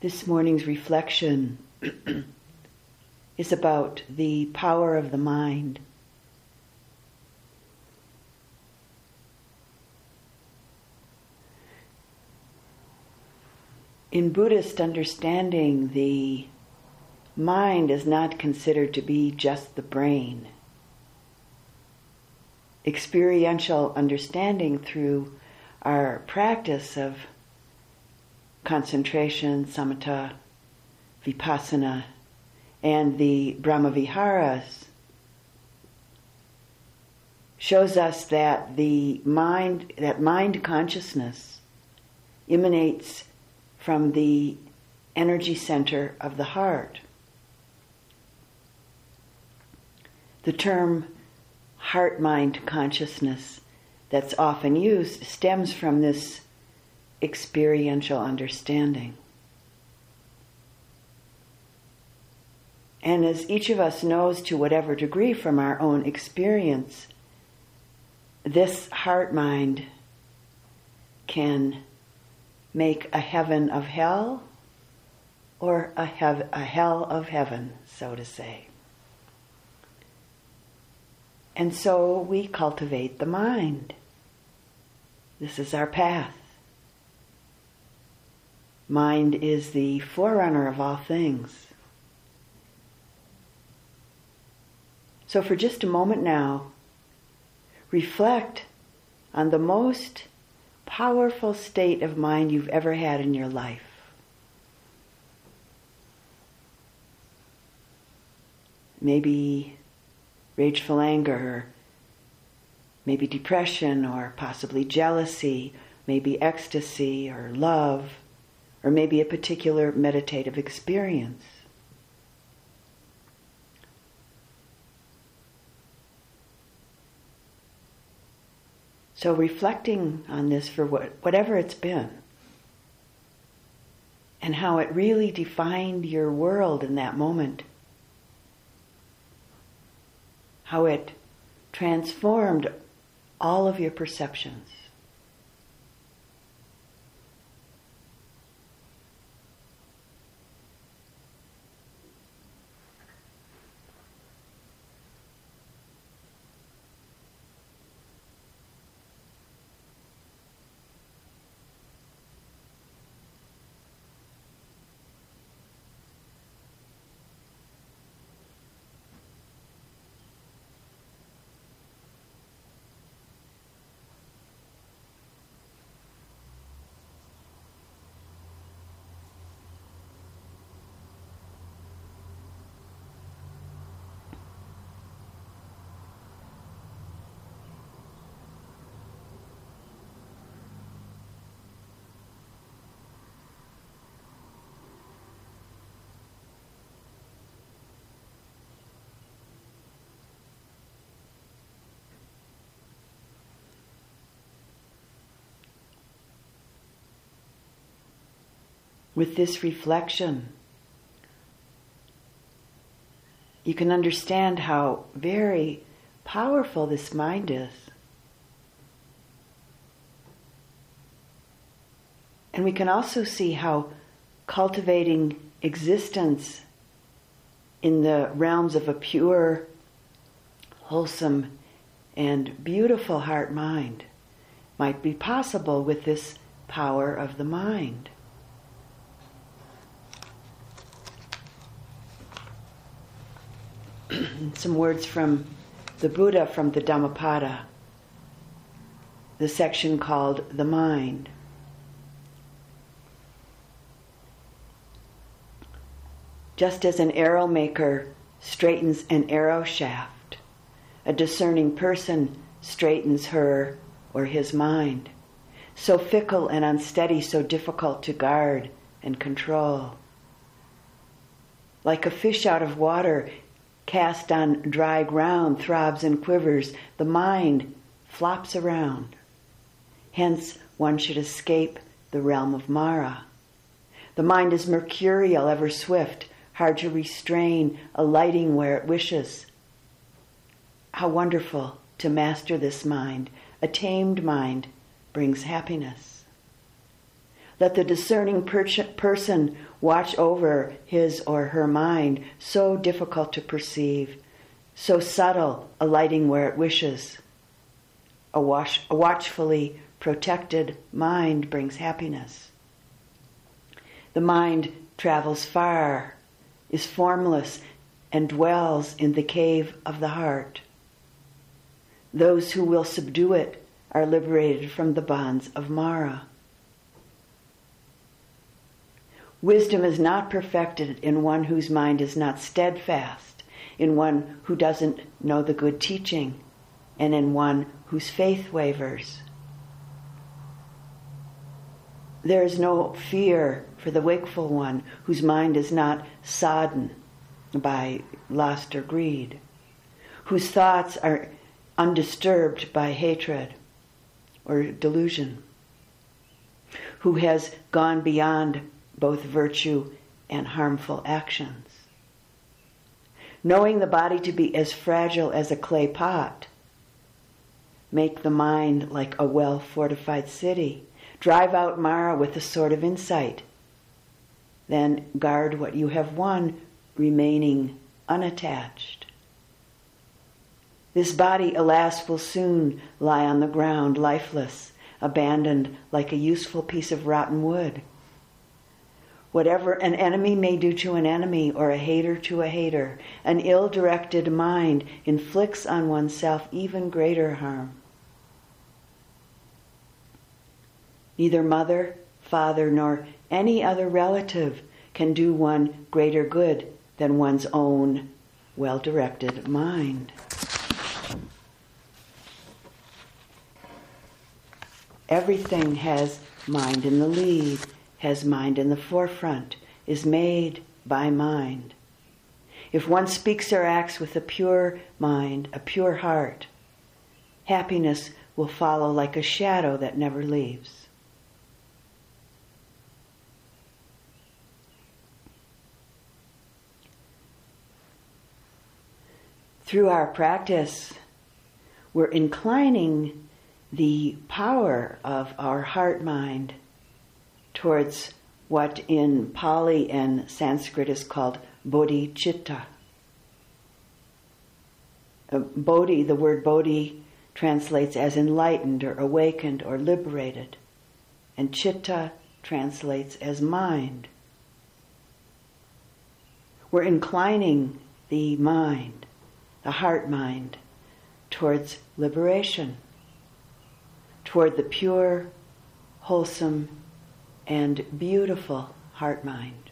This morning's reflection is about the power of the mind. In Buddhist understanding, the mind is not considered to be just the brain. Experiential understanding through our practice of concentration, samatha, vipassana, and the Brahmaviharas shows us that the mind, that mind consciousness emanates from the energy center of the heart. The term heart mind consciousness that's often used stems from this experiential understanding. And as each of us knows to whatever degree from our own experience, this heart mind can make a heaven of hell or a, hev- a hell of heaven, so to say. And so we cultivate the mind. This is our path. Mind is the forerunner of all things. So, for just a moment now, reflect on the most powerful state of mind you've ever had in your life. Maybe rageful anger, maybe depression, or possibly jealousy, maybe ecstasy or love, or maybe a particular meditative experience. So, reflecting on this for what, whatever it's been, and how it really defined your world in that moment how it transformed all of your perceptions. With this reflection, you can understand how very powerful this mind is. And we can also see how cultivating existence in the realms of a pure, wholesome, and beautiful heart mind might be possible with this power of the mind. some words from the Buddha from the Dhammapada, the section called The Mind. Just as an arrow maker straightens an arrow shaft, a discerning person straightens her or his mind. So fickle and unsteady, so difficult to guard and control. Like a fish out of water, cast on dry ground, throbs and quivers, the mind flops around. Hence, one should escape the realm of Mara. The mind is mercurial, ever swift, hard to restrain, alighting where it wishes. How wonderful to master this mind. A tamed mind brings happiness. Let the discerning per- person watch over his or her mind, so difficult to perceive, so subtle, alighting where it wishes. A, watch, a watchfully protected mind brings happiness. The mind travels far, is formless, and dwells in the cave of the heart. Those who will subdue it are liberated from the bonds of Mara. Wisdom is not perfected in one whose mind is not steadfast, in one who doesn't know the good teaching, and in one whose faith wavers. There is no fear for the wakeful one whose mind is not sodden by lust or greed, whose thoughts are undisturbed by hatred or delusion, who has gone beyond both virtue and harmful actions. Knowing the body to be as fragile as a clay pot, make the mind like a well fortified city. Drive out Mara with a sword of insight. Then guard what you have won, remaining unattached. This body, alas, will soon lie on the ground, lifeless, abandoned like a useful piece of rotten wood. Whatever an enemy may do to an enemy or a hater to a hater, an ill directed mind inflicts on oneself even greater harm. Neither mother, father, nor any other relative can do one greater good than one's own well directed mind. Everything has mind in the lead has mind in the forefront, is made by mind. If one speaks or acts with a pure mind, a pure heart, happiness will follow like a shadow that never leaves. Through our practice, we're inclining the power of our heart mind towards what in Pali and Sanskrit is called bodhicitta. Uh, bodhi, the word bodhi translates as enlightened or awakened or liberated, and chitta translates as mind. We're inclining the mind, the heart mind, towards liberation, toward the pure, wholesome, and beautiful heart mind.